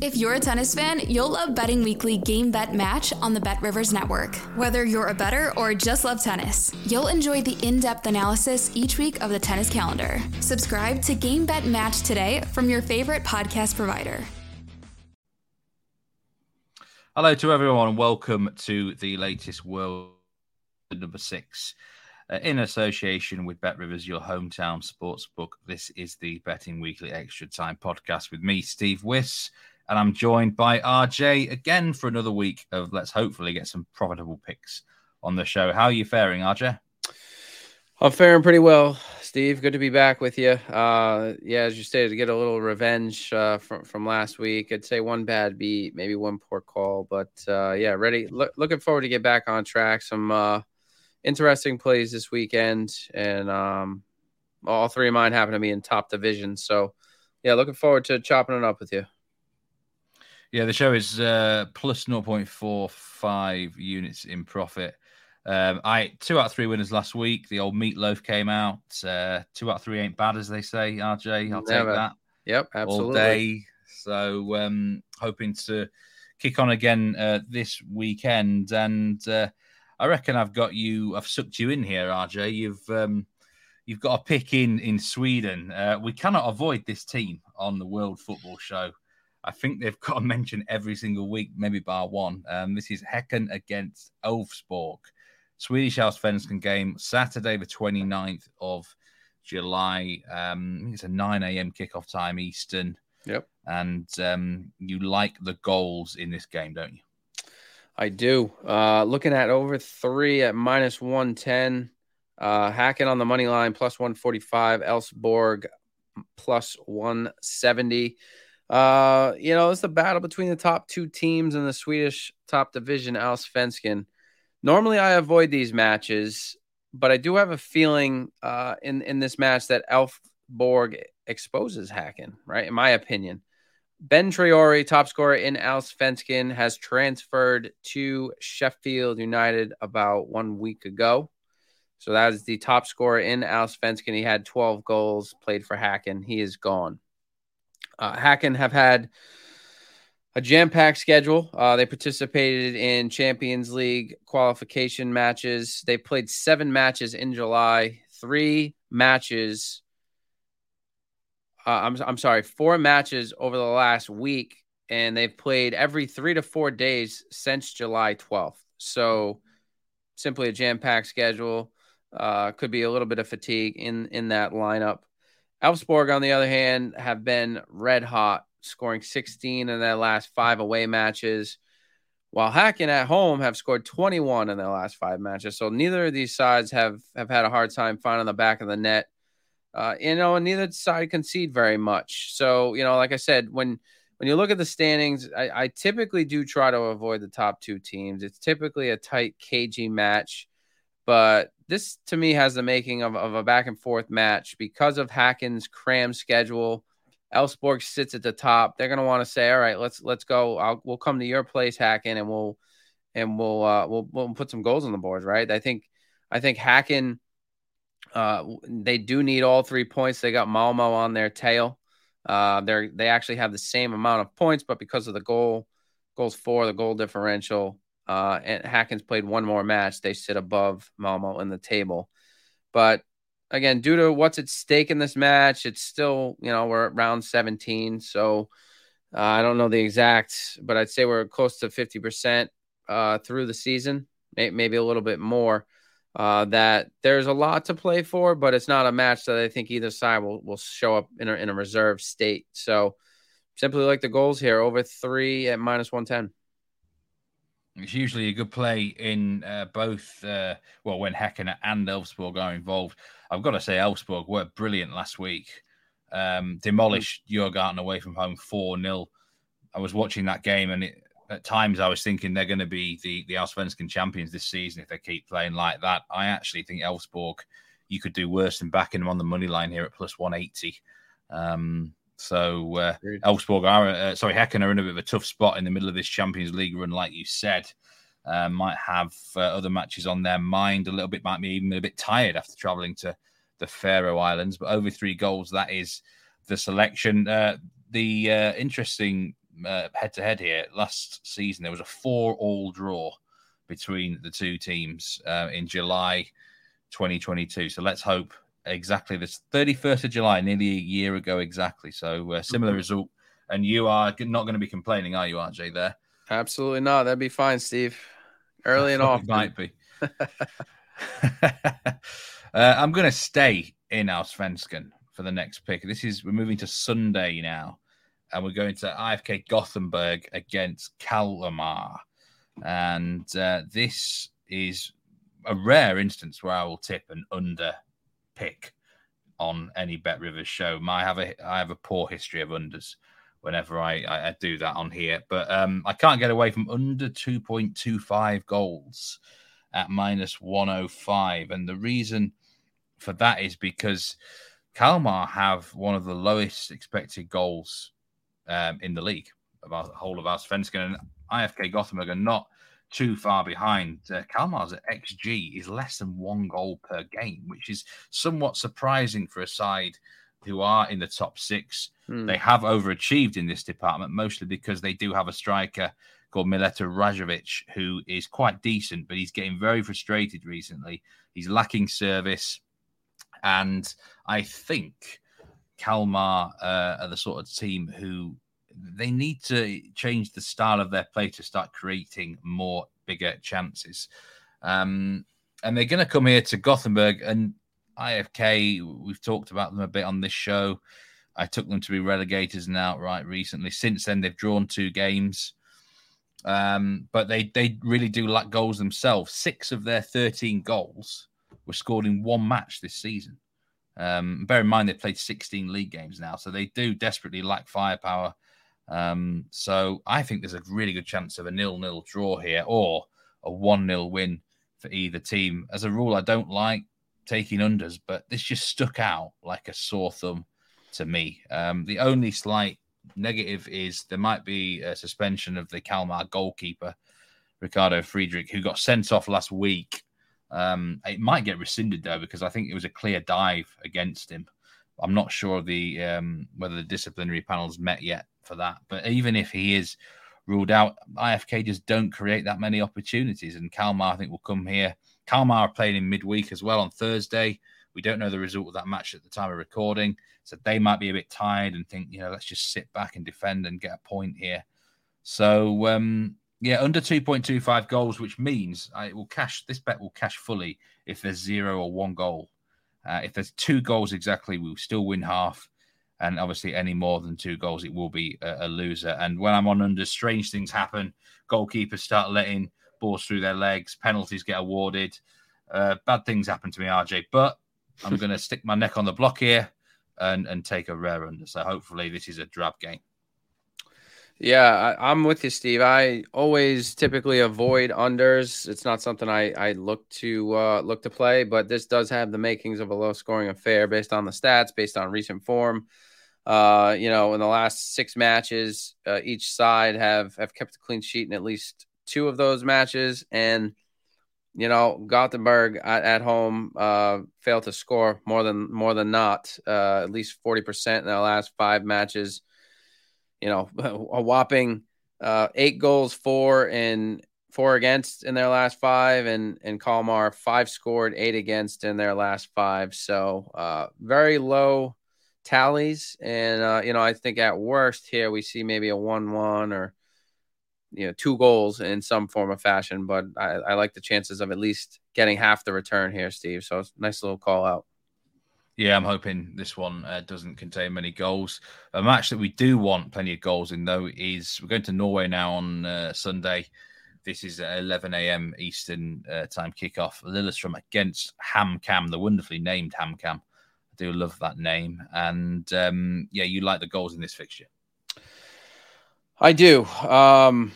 If you're a tennis fan, you'll love Betting Weekly Game Bet Match on the Bet Rivers Network. Whether you're a better or just love tennis, you'll enjoy the in depth analysis each week of the tennis calendar. Subscribe to Game Bet Match today from your favorite podcast provider. Hello to everyone, welcome to the latest World Number Six. Uh, in association with Bet Rivers, your hometown sportsbook, this is the Betting Weekly Extra Time podcast with me, Steve Wyss, and I'm joined by RJ again for another week of let's hopefully get some profitable picks on the show. How are you faring, RJ? I'm faring pretty well, Steve. Good to be back with you. Uh, yeah, as you stated, to get a little revenge uh, from from last week. I'd say one bad beat, maybe one poor call, but uh, yeah, ready. Lo- looking forward to get back on track. Some uh, interesting plays this weekend, and um, all three of mine happen to be in top division. So yeah, looking forward to chopping it up with you. Yeah, the show is uh, plus 0.45 units in profit. Um, I two out of three winners last week. The old meatloaf came out. Uh, two out of three ain't bad, as they say. RJ, I'll Never. take that Yep, absolutely. all day. So um, hoping to kick on again uh, this weekend, and uh, I reckon I've got you. I've sucked you in here, RJ. You've um, you've got a pick in in Sweden. Uh, we cannot avoid this team on the World Football Show. I think they've got to mention every single week, maybe bar one. Um, this is Häcken against Elfsborg. Swedish Allsvenskan game, Saturday, the 29th of July. Um, it's a 9 a.m. kickoff time, Eastern. Yep. And um, you like the goals in this game, don't you? I do. Uh, looking at over three at minus 110. Uh, Häcken on the money line plus 145. Elfsborg plus 170. Uh, you know, it's the battle between the top two teams in the Swedish top division, Allsvenskan. Normally, I avoid these matches, but I do have a feeling uh, in in this match that Elfsborg exposes Hacken, right? In my opinion, Ben Traore, top scorer in Allsvenskan, has transferred to Sheffield United about one week ago. So that is the top scorer in Allsvenskan. He had 12 goals, played for Hacken. He is gone. Uh, Hacken have had a jam-packed schedule. Uh, they participated in Champions League qualification matches. They played seven matches in July, three matches. Uh, I'm I'm sorry, four matches over the last week, and they've played every three to four days since July 12th. So simply a jam-packed schedule. Uh, could be a little bit of fatigue in in that lineup. Elfsborg, on the other hand, have been red hot, scoring 16 in their last five away matches, while Hacken at home have scored 21 in their last five matches. So neither of these sides have have had a hard time finding the back of the net. Uh, you know, and neither side concede very much. So you know, like I said, when when you look at the standings, I, I typically do try to avoid the top two teams. It's typically a tight, cagey match, but this to me has the making of, of a back and forth match because of Hacken's cram schedule. Elfsborg sits at the top. They're going to want to say, "All right, let's let's go. I'll, we'll come to your place, Hacken, and we'll and we'll uh, we'll we'll put some goals on the board." Right? I think I think Hacken. Uh, they do need all three points. They got Malmo on their tail. Uh, they're they actually have the same amount of points, but because of the goal goals for the goal differential, uh, and Hacken's played one more match. They sit above Malmo in the table. But again, due to what's at stake in this match, it's still, you know, we're at round 17. So uh, I don't know the exact, but I'd say we're close to 50% uh, through the season, may- maybe a little bit more. Uh, that there's a lot to play for, but it's not a match that I think either side will, will show up in a, in a reserve state. So simply like the goals here over three at minus 110. It's usually a good play in uh, both, uh, well, when Häcken and Elfsborg are involved. I've got to say, Elfsborg were brilliant last week. Um, demolished Djurgården away from home 4 0. I was watching that game and it, at times I was thinking they're going to be the the Allsvenskan champions this season if they keep playing like that. I actually think Elfsborg, you could do worse than backing them on the money line here at plus 180. Um, so uh, Elfsborg are, uh, sorry, Häcken are in a bit of a tough spot in the middle of this Champions League run, like you said. Uh, might have uh, other matches on their mind a little bit, might be even a bit tired after traveling to the Faroe Islands. But over three goals, that is the selection. Uh, the uh, interesting head to head here last season, there was a four all draw between the two teams uh, in July 2022. So let's hope exactly this 31st of July, nearly a year ago exactly. So uh, similar mm-hmm. result. And you are not going to be complaining, are you, RJ? There, absolutely not. That'd be fine, Steve. Early and often might be. uh, I'm going to stay in Allsvenskan for the next pick. This is we're moving to Sunday now and we're going to IFK Gothenburg against Kalmar. And uh, this is a rare instance where I will tip an under pick on any Bet Rivers show. I have a I have a poor history of unders whenever I, I, I do that on here, but um, I can't get away from under 2.25 goals at minus 105. And the reason for that is because Kalmar have one of the lowest expected goals um, in the league, about the whole of Allsvenskan. And IFK Gothenburg are not too far behind. Uh, Kalmar's XG is less than one goal per game, which is somewhat surprising for a side who are in the top six. Hmm. They have overachieved in this department, mostly because they do have a striker called Mileta Rajovic, who is quite decent, but he's getting very frustrated recently. He's lacking service. And I think Kalmar uh, are the sort of team who they need to change the style of their play to start creating more bigger chances. Um, and they're going to come here to Gothenburg and IFK. We've talked about them a bit on this show. I took them to be relegators and outright recently. Since then, they've drawn two games, um, but they they really do lack goals themselves. Six of their thirteen goals were scored in one match this season. Um, bear in mind they've played 16 league games now, so they do desperately lack firepower. Um, so I think there's a really good chance of a nil-nil draw here or a one-nil win for either team. As a rule, I don't like taking unders, but this just stuck out like a sore thumb to me. Um, the only slight negative is there might be a suspension of the Kalmar goalkeeper, Ricardo Friedrich, who got sent off last week um, it might get rescinded though because I think it was a clear dive against him. I'm not sure the um, whether the disciplinary panel's met yet for that. But even if he is ruled out, IFK just don't create that many opportunities. And Kalmar, I think, will come here. Kalmar are playing in midweek as well on Thursday. We don't know the result of that match at the time of recording, so they might be a bit tired and think, you know, let's just sit back and defend and get a point here. So um, yeah, under 2.25 goals, which means it will cash. This bet will cash fully if there's zero or one goal. Uh, if there's two goals exactly, we'll still win half. And obviously, any more than two goals, it will be a, a loser. And when I'm on under, strange things happen. Goalkeepers start letting balls through their legs, penalties get awarded. Uh, bad things happen to me, RJ. But I'm going to stick my neck on the block here and, and take a rare under. So hopefully, this is a drab game. Yeah, I, am with you, Steve. I always typically avoid unders. It's not something I, I look to uh, look to play, but this does have the makings of a low scoring affair based on the stats, based on recent form. Uh, you know, in the last six matches, uh, each side have have kept a clean sheet in at least two of those matches, and you know, Gothenburg at, at home uh, failed to score more than more than not, uh, at least forty percent in their last five matches you know, a whopping uh, eight goals, four and four against in their last five, and and Kalmar five scored, eight against in their last five. So uh, very low tallies, and uh, you know, I think at worst here we see maybe a one-one or you know two goals in some form of fashion. But I, I like the chances of at least getting half the return here, Steve. So it's nice little call out. Yeah, I'm hoping this one uh, doesn't contain many goals. A match that we do want plenty of goals in, though, is we're going to Norway now on uh, Sunday. This is 11 a.m. Eastern uh, time kickoff. Lillestrøm against HamKam, the wonderfully named HamKam. Do love that name. And um, yeah, you like the goals in this fixture. I do. Um,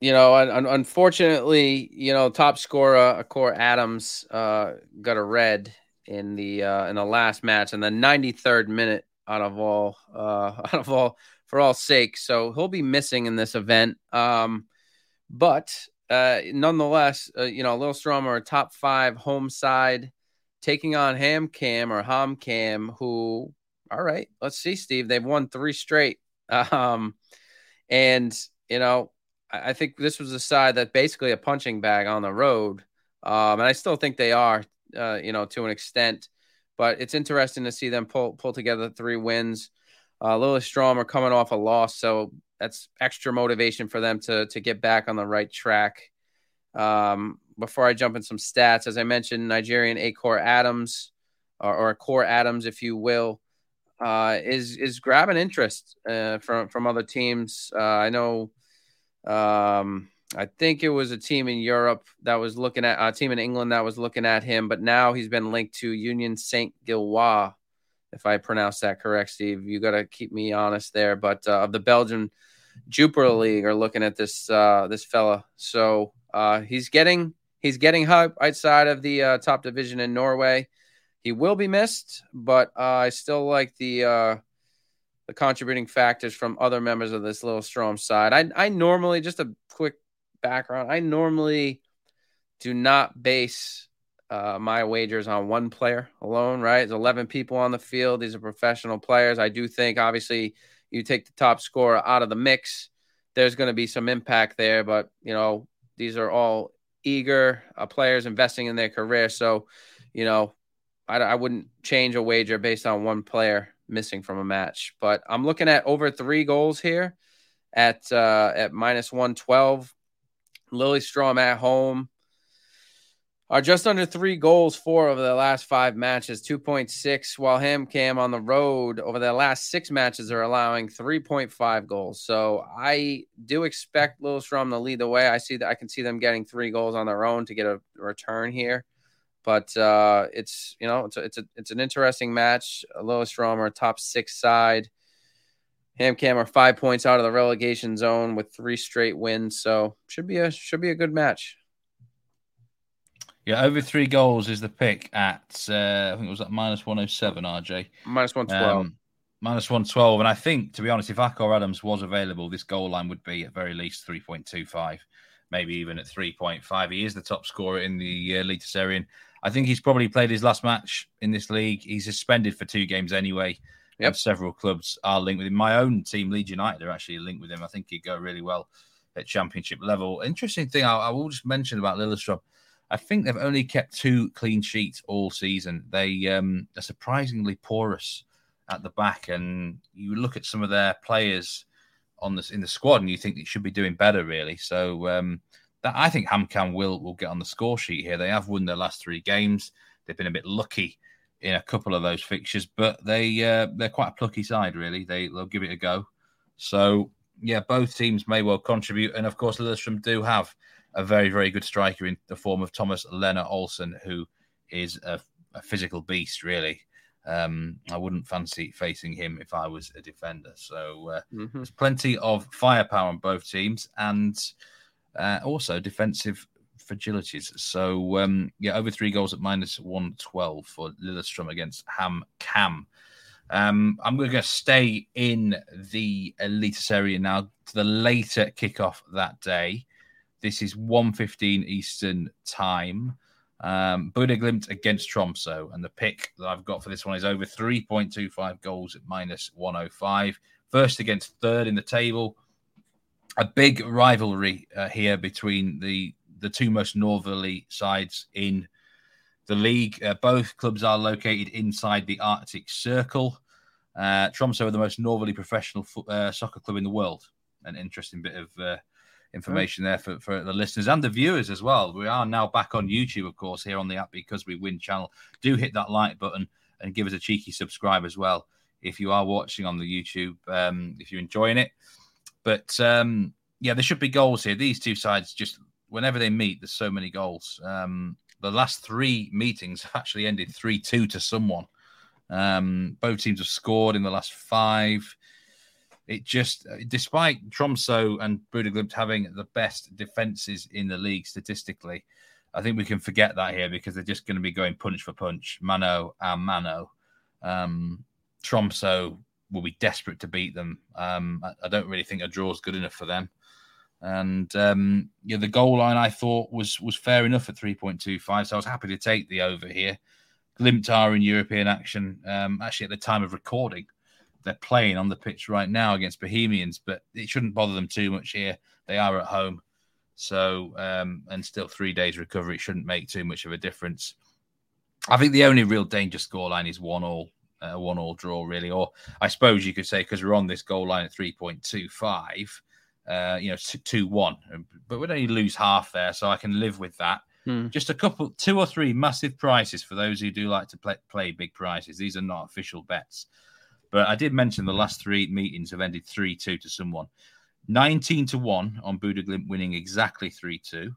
you know, un- unfortunately, you know, top scorer, Akor Adams, uh, got a red in the uh, in the last match in the 93rd minute out of all uh, out of all for all sake. So he'll be missing in this event. Um, but uh, nonetheless, uh, you know, Lillestrøm are a top five home side taking on Ham Cam or Ham Cam, who, all right, let's see, Steve, they've won three straight. Um, and, you know, I, I think this was a side that basically a punching bag on the road. Um, and I still think they are, uh, you know, to an extent. But it's interesting to see them pull pull together three wins. Uh, Lillestrøm are coming off a loss, so that's extra motivation for them to to get back on the right track. Um, before I jump in some stats, as I mentioned, Nigerian Akor Adams or, or Core Adams, if you will, uh, is is grabbing interest uh, from from other teams. Uh, I know. Um, I think it was a team in Europe that was looking at a team in England that was looking at him, but now he's been linked to Union Saint Gilloise, if I pronounce that correct, Steve. You got to keep me honest there, but uh, of the Belgian Jupiler League are looking at this uh, this fella. So uh, he's getting he's getting hype outside of the uh, top division in Norway. He will be missed, but uh, I still like the uh, the contributing factors from other members of this Lillestrøm side. I I normally just a quick background. I normally do not base uh, my wagers on one player alone. Right, there's 11 people on the field. These are professional players. I do think obviously you take the top scorer out of the mix, there's going to be some impact there. But you know, these are all eager uh, players investing in their career. So, you know, I, I wouldn't change a wager based on one player missing from a match. But I'm looking at over three goals here at uh, at minus one twelve. Lillestrøm at home are just under three goals for over the last five matches, 2.6, while HamKam on the road over the last six matches are allowing 3.5 goals. So I do expect Lillestrøm to lead the way. I see that I can see them getting three goals on their own to get a return here. But uh, it's you know it's a, it's a it's an interesting match. Lillestrøm are top six side. HamKam are five points out of the relegation zone with three straight wins, so should be a should be a good match. Yeah, over three goals is the pick at uh, I think it was at minus one oh seven. RJ minus one twelve. Um, minus one twelve, and I think to be honest, if Akor Adams was available, this goal line would be at very least three point two five, maybe even at three point five. He is the top scorer in the uh, Eliteserien. I think he's probably played his last match in this league. He's suspended for two games anyway. Yep. Several clubs are linked with him. My own team, Leeds United, are actually linked with him. I think he'd go really well at championship level. Interesting thing I, I will just mention about Lillestrøm I think they've only kept two clean sheets all season. They um, are surprisingly porous at the back, and you look at some of their players on this in the squad, and you think they should be doing better, really. So um, that I think HamKam will will get on the score sheet here. They have won their last three games. They've been a bit lucky in a couple of those fixtures, but they uh, they're quite a plucky side, really. They they'll give it a go. So yeah, both teams may well contribute, and of course, Lillestrøm do have a very, very good striker in the form of Thomas Lehne Olsen, who is a, a physical beast, really. Um, I wouldn't fancy facing him if I was a defender. So uh, mm-hmm. there's plenty of firepower on both teams and uh, also defensive fragilities. So um, yeah, over three goals at minus one twelve for Lillestrøm against Ham Cam. Um, I'm going to stay in the Eliteserien now to the later kickoff that day. This is 1.15 Eastern time. Um, Bodø/Glimt against Tromsø. And the pick that I've got for this one is over 3.25 goals at minus 105. First against third in the table. A big rivalry uh, here between the, the two most northerly sides in the league. Uh, both clubs are located inside the Arctic Circle. Uh, Tromsø are the most northerly professional fo- uh, soccer club in the world. An interesting bit of uh, information there for, for the listeners and the viewers as well. We are now back on YouTube, of course, here on the app because we win channel. Do hit that like button and give us a cheeky subscribe as well if you are watching on the YouTube, um, if you're enjoying it. But um, yeah, there should be goals here. These two sides just whenever they meet, there's so many goals. Um, the last three meetings actually ended 3 2 to someone. Um, both teams have scored in the last five. It just, despite Tromso and Bodø/Glimt having the best defenses in the league statistically, I think we can forget that here because they're just going to be going punch for punch, mano and mano. Um, Tromso will be desperate to beat them. Um, I, I, don't really think a draw is good enough for them. And um, yeah, the goal line I thought was was fair enough at 3.25, so I was happy to take the over here. Glimt are in European action. Um, actually, at the time of recording, they're playing on the pitch right now against Bohemians, but it shouldn't bother them too much here. They are at home, so um, and still three days recovery shouldn't make too much of a difference. I think the only real danger scoreline is one all a one all draw, really. Or I suppose you could say because we're on this goal line at 3.25, uh, you know, 2 1. But we'd only lose half there, so I can live with that. Hmm. Just a couple, two or three massive prices for those who do like to play, play big prices. These are not official bets. But I did mention the last three meetings have ended 3 2 to someone. 19 to 1 on Bodø/Glimt winning exactly 3 2.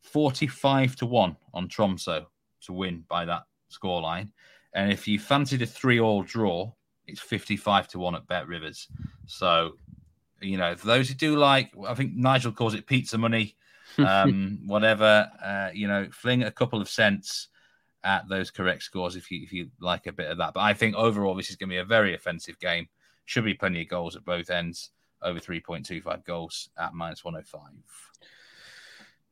45 to 1 on Tromso to win by that scoreline. And if you fancied a three all draw, it's 55 to 1 at Bet Rivers. So, you know, for those who do like, I think Nigel calls it pizza money, um, whatever, uh, you know, fling a couple of cents at those correct scores if you if you like a bit of that. But I think overall, this is going to be a very offensive game. Should be plenty of goals at both ends, over 3.25 goals at minus 105.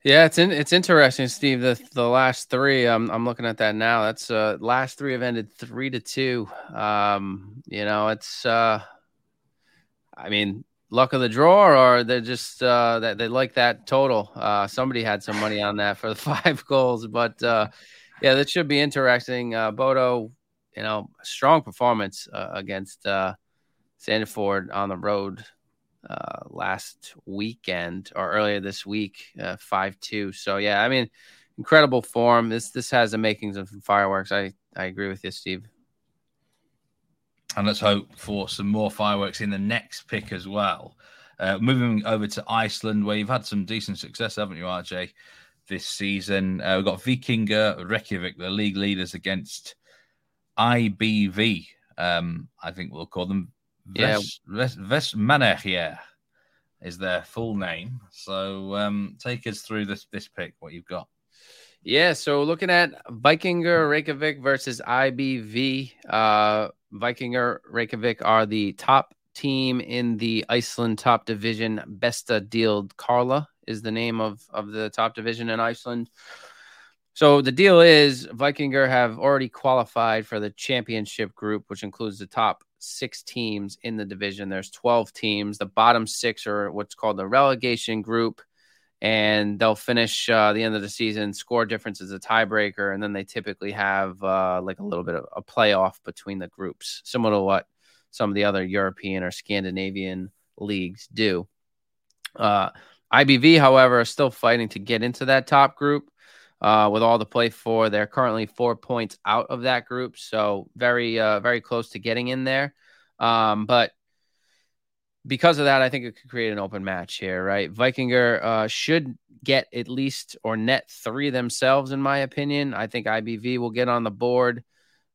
Yeah, it's in, it's interesting, Steve. The the last three, I'm I'm looking at that now. That's uh last three have ended three to two. Um, you know, it's uh, I mean, luck of the draw, or they're just uh that they like that total. Uh, somebody had some money on that for the five goals, but uh, yeah, that should be interesting. Uh, Bodo, you know, strong performance uh, against uh Sandefjord on the road uh, last weekend or earlier this week, uh, five uh, two. So yeah, I mean, incredible form. This this has the makings of fireworks. I I agree with you, Steve. And let's hope for some more fireworks in the next pick as well. Uh, moving over to Iceland, where you've had some decent success, haven't you, RJ, this season? Uh, we've got Vikingur Reykjavik, the league leaders, against IBV. Um, I think we'll call them yeah. Vestmannaeyjar is their full name. So um, take us through this this pick, what you've got. Yeah, so looking at Vikingur Reykjavik versus IBV. Uh, Vikingur Reykjavik are the top team in the Iceland top division. Besta Deild Karla is the name of, of the top division in Iceland. So the deal is Vikingur have already qualified for the championship group, which includes the top six teams in the division. There's 12 teams. The bottom six are what's called the relegation group, and they'll finish uh, the end of the season. Score difference is a tiebreaker, and then they typically have uh, like a little bit of a playoff between the groups, similar to what some of the other European or Scandinavian leagues do. Uh, IBV, however, are still fighting to get into that top group uh, with all the play for. They're currently four points out of that group, so very, uh, very close to getting in there. Um, but because of that, I think it could create an open match here, right? Vikingur uh, should get at least or net three themselves, in my opinion. I think IBV will get on the board.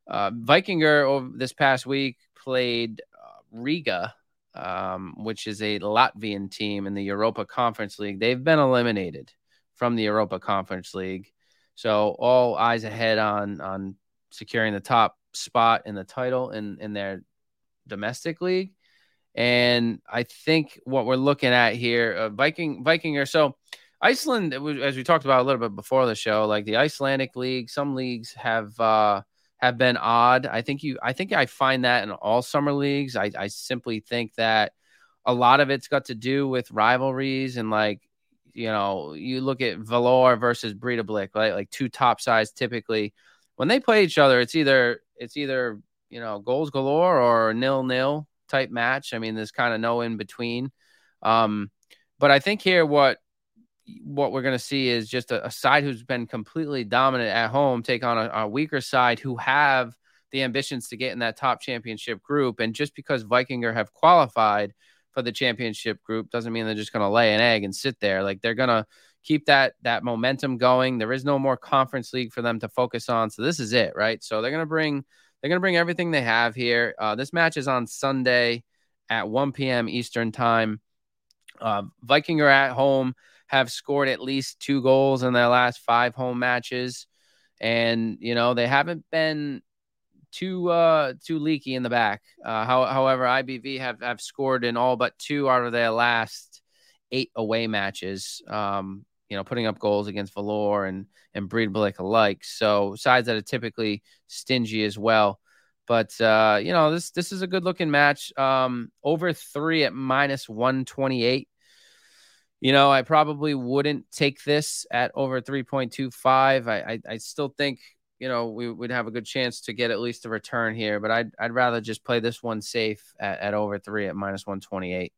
Uh, Vikingur over this past week played uh, Riga, um, which is a Latvian team in the Europa Conference League. They've been eliminated from the Europa Conference League. So all eyes ahead on on securing the top spot in the title in in their domestic league. And I think what we're looking at here, uh, Viking Viking or so Iceland, as we talked about a little bit before the show, like the Icelandic league, some leagues have uh, have been odd. I think you, I think I find that in all summer leagues. I, I simply think that a lot of it's got to do with rivalries and like you know, you look at Valur versus Breidablik, right? Like two top sides typically. When they play each other, it's either it's either you know goals galore or nil nil type match. I mean, there's kind of no in between. Um, but I think here what what we're going to see is just a, a, side who's been completely dominant at home take on a, a weaker side who have the ambitions to get in that top championship group. And just because Vikingur have qualified for the championship group doesn't mean they're just going to lay an egg and sit there. Like they're going to keep that that momentum going. There is no more conference league for them to focus on, so this is it, right? So they're going to bring they're going to bring everything they have here. Uh, this match is on Sunday at 1 p.m. Eastern time. Uh, are at home, have scored at least two goals in their last five home matches, and you know they haven't been too uh too leaky in the back. Uh, how, however, IBV have have scored in all but two out of their last eight away matches. Um, you know, putting up goals against Valur and and Breidablik alike. So sides that are typically stingy as well. But uh, you know, this this is a good looking match. Um, over three at minus one twenty eight. You know, I probably wouldn't take this at over 3.25. I, I, I still think, you know, we would have a good chance to get at least a return here, but I'd, I'd rather just play this one safe at, at over three at minus 128.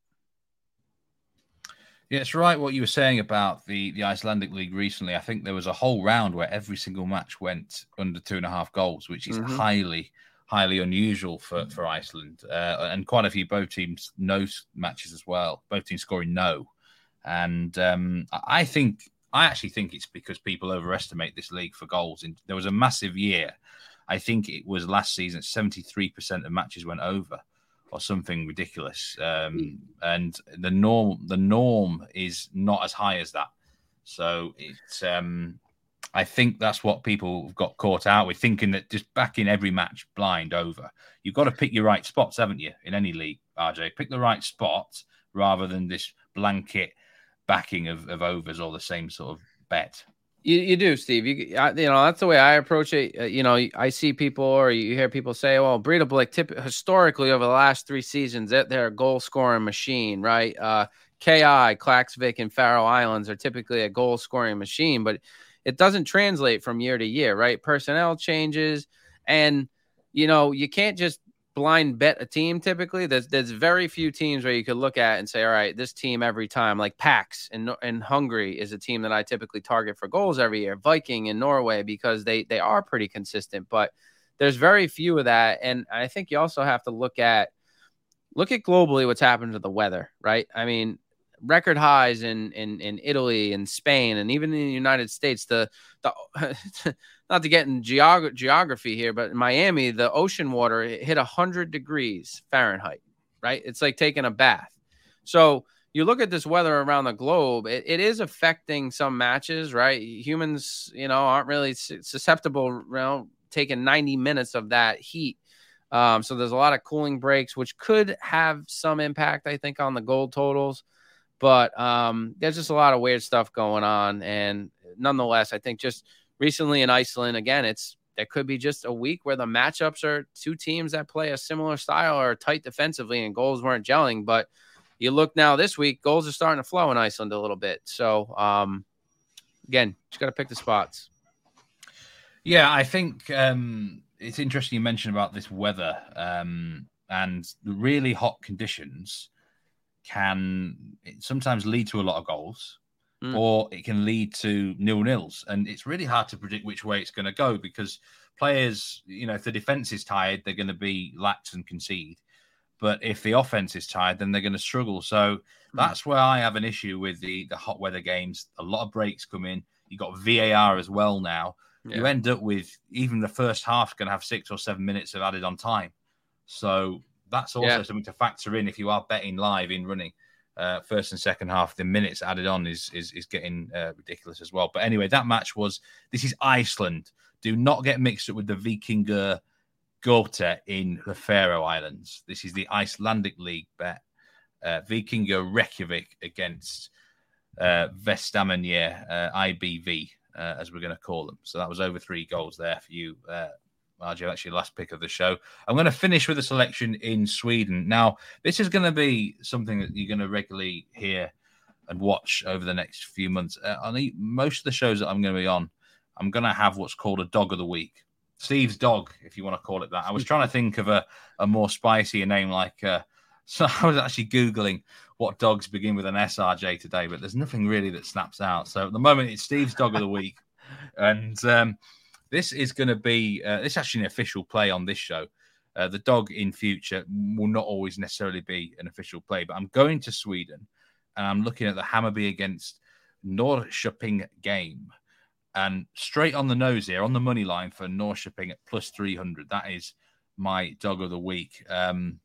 Yeah, it's right what you were saying about the, the Icelandic League recently. I think there was a whole round where every single match went under two and a half goals, which is mm-hmm. highly, highly unusual for, for Iceland. Uh, and quite a few both teams no matches as well, both teams scoring no. And um, I think I actually think it's because people overestimate this league for goals. And there was a massive year. I think it was last season. Seventy three percent of matches went over, or something ridiculous. Um, and the norm the norm is not as high as that. So it's um, I think that's what people got caught out with, thinking that just backing every match blind over. You've got to pick your right spots, haven't you? In any league, RJ, pick the right spot rather than this blanket backing of, of overs or the same sort of bet. You, you do, Steve. You, you know that's the way I approach it. Uh, you know, I see people or you hear people say, "Well, Breidablik, tip historically over the last three seasons, they're, they're a goal scoring machine, right?" Uh, Ki, Klaksvik, and Faroe Islands are typically a goal scoring machine, but it doesn't translate from year to year, right? Personnel changes, and you know you can't just blind bet a team typically there's there's very few teams where you could look at and say all right this team every time like Paks in in Hungary is a team that I typically target for goals every year Viking in Norway because they they are pretty consistent but there's very few of that and I think you also have to look at look at globally what's happened to the weather right? I mean record highs in in in Italy and Spain and even in the United States the the not to get in geog- geography here, but in Miami, the ocean water hit 100 degrees Fahrenheit, right? It's like taking a bath. So you look at this weather around the globe, it, it is affecting some matches, right? Humans, you know, aren't really susceptible, you know, taking 90 minutes of that heat. Um, so there's a lot of cooling breaks, which could have some impact, I think, on the gold totals. But um, there's just a lot of weird stuff going on. And nonetheless, I think just – recently in Iceland, again, it's there could be just a week where the matchups are two teams that play a similar style or tight defensively and goals weren't gelling. But you look now this week, goals are starting to flow in Iceland a little bit. So um, again, just got to pick the spots. Yeah, I think um, it's interesting you mentioned about this weather um, and the really hot conditions can sometimes lead to a lot of goals mm. or it can lead to nil nils. And it's really hard to predict which way it's going to go because players, you know, if the defense is tired, they're going to be lax and concede. But if the offense is tired, then they're going to struggle. So mm. that's where I have an issue with the the hot weather games. A lot of breaks come in. You got VAR as well now. Yeah. You end up with even the first half going to have six or seven minutes of added on time. So that's also yeah. something to factor in if you are betting live in running uh, first and second half, the minutes added on is is, is getting uh, ridiculous as well. But anyway, that match was this is Iceland. Do not get mixed up with the Vikingur Gota in the Faroe Islands. This is the Icelandic League bet. Uh, Vikingur Reykjavik against uh, Vestmannaeyjar, uh, IBV, uh, as we're going to call them. So that was over three goals there for you, RJ, actually last pick of the show. I'm going to finish with a selection in Sweden. Now, this is going to be something that you're going to regularly hear and watch over the next few months. Uh, on the, most of the shows that I'm going to be on, I'm going to have what's called a dog of the week. Steve's dog, if you want to call it that. I was trying to think of a, a more spicier name like. Uh, so I was actually googling what dogs begin with an SRJ today, but there's nothing really that snaps out. So at the moment, it's Steve's dog of the week, and um, this is going to be uh, this is actually an official play on this show. Uh, the dog in future will not always necessarily be an official play, but I'm going to Sweden and I'm looking at the Hammarby against Norrköping game. And straight on the nose here, on the money line for Norrköping at plus 300. That is my dog of the week. Um,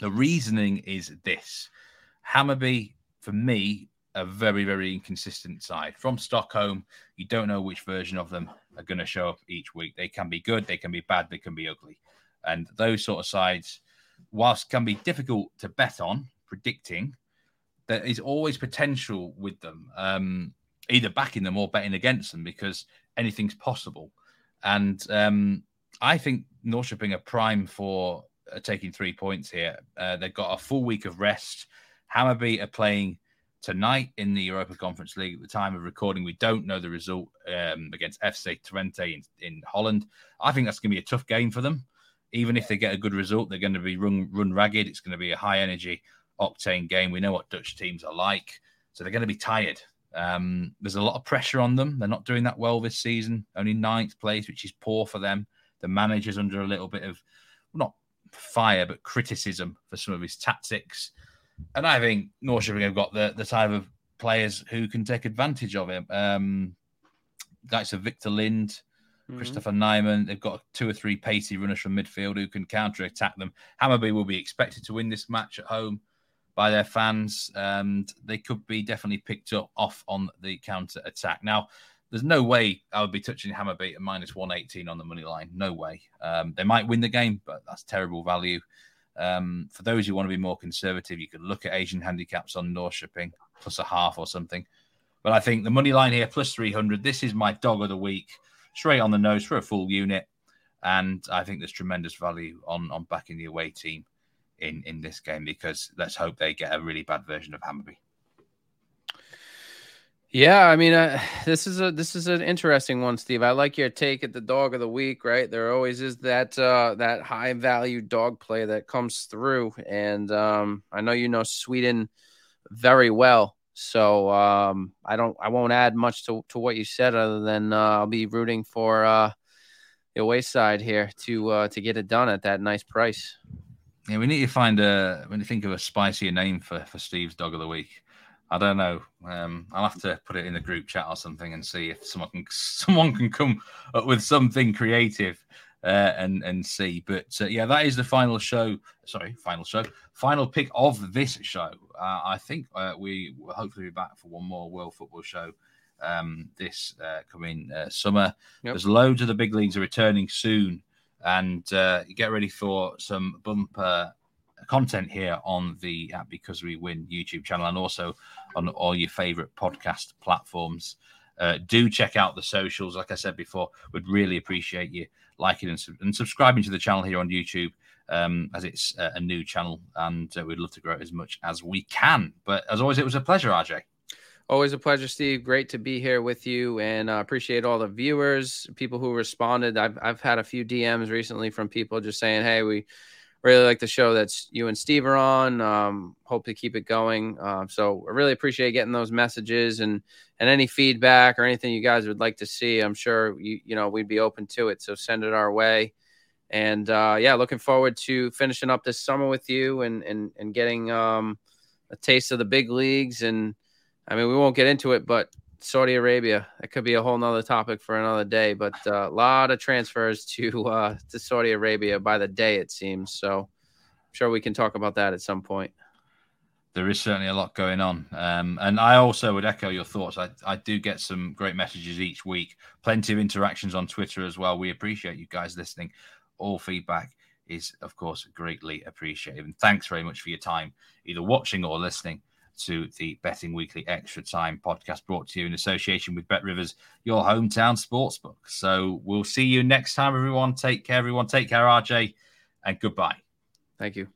The reasoning is this Hammarby, for me, a very, very inconsistent side. From Stockholm, you don't know which version of them are going to show up each week. They can be good, they can be bad, they can be ugly. And those sort of sides, whilst can be difficult to bet on, predicting, there is always potential with them, um, either backing them or betting against them because anything's possible. And um, I think Norrköping are prime for uh, taking three points here. Uh, they've got a full week of rest. Hammarby are playing tonight in the Europa Conference League. At the time of recording, we don't know the result um, against FC Twente in, in Holland. I think that's going to be a tough game for them. Even if they get a good result, they're going to be run run ragged. It's going to be a high energy octane game. We know what Dutch teams are like, so they're going to be tired. Um, there's a lot of pressure on them. They're not doing that well this season. Only ninth place, which is poor for them. The manager's under a little bit of not fire, but criticism for some of his tactics. And I think Norrköping have got the, the type of players who can take advantage of it. Um, guys of Victor Lind, mm-hmm. Christopher Nyman. They've got two or three pacey runners from midfield who can counter attack them. Hammarby will be expected to win this match at home by their fans, and they could be definitely picked up off on the counter attack. Now, there's no way I would be touching Hammarby at minus 118 on the money line. No way. Um, they might win the game, but that's terrible value. Um, for those who want to be more conservative, you could look at Asian handicaps on Norrköping plus a half or something. But I think the money line here plus 300. This is my dog of the week, straight on the nose for a full unit, and I think there's tremendous value on on backing the away team in in this game because let's hope they get a really bad version of Hammarby. Yeah, I mean, uh, this is a this is an interesting one, Steve. I like your take at the dog of the week. Right, there always is that uh, that high value dog play that comes through, and um, I know you know Sweden very well, so um, I don't I won't add much to, to what you said other than uh, I'll be rooting for uh, the away side here to uh, to get it done at that nice price. Yeah, we need to find a when you think of a spicier name for for Steve's dog of the week. I don't know. Um, I'll have to put it in the group chat or something and see if someone can someone can come up with something creative uh, and and see. But uh, yeah, that is the final show. Sorry, final show, final pick of this show. Uh, I think uh, we will hopefully be back for one more World Football show um, this uh, coming uh, summer. Yep. There's loads of the big leagues are returning soon and uh, get ready for some bumper content here on the app because we win YouTube channel and also on all your favorite podcast platforms. Uh, do check out the socials. Like I said before, would really appreciate you liking and, and subscribing to the channel here on YouTube um, as it's uh, a new channel and uh, we'd love to grow it as much as we can. But as always, it was a pleasure, RJ. Always a pleasure, Steve. Great to be here with you, and uh, appreciate all the viewers, people who responded. I've I've had a few DMs recently from people just saying, "Hey, we really like the show that's you and Steve are on. Um, hope to keep it going. Uh, so I really appreciate getting those messages and and any feedback or anything you guys would like to see. I'm sure you you know we'd be open to it. So send it our way. And uh, yeah, looking forward to finishing up this summer with you and and and getting um, a taste of the big leagues and I mean, we won't get into it, but Saudi Arabia, it could be a whole nother topic for another day, but uh, a lot of transfers to uh, to Saudi Arabia by the day, it seems. So I'm sure we can talk about that at some point. There is certainly a lot going on. Um, and I also would echo your thoughts. I, I do get some great messages each week, plenty of interactions on Twitter as well. We appreciate you guys listening. All feedback is, of course, greatly appreciated. And thanks very much for your time, either watching or listening to the Betting Weekly Extra Time podcast brought to you in association with Bet Rivers, your hometown sportsbook. So we'll see you next time, everyone. Take care, everyone. Take care, RJ, and goodbye. Thank you.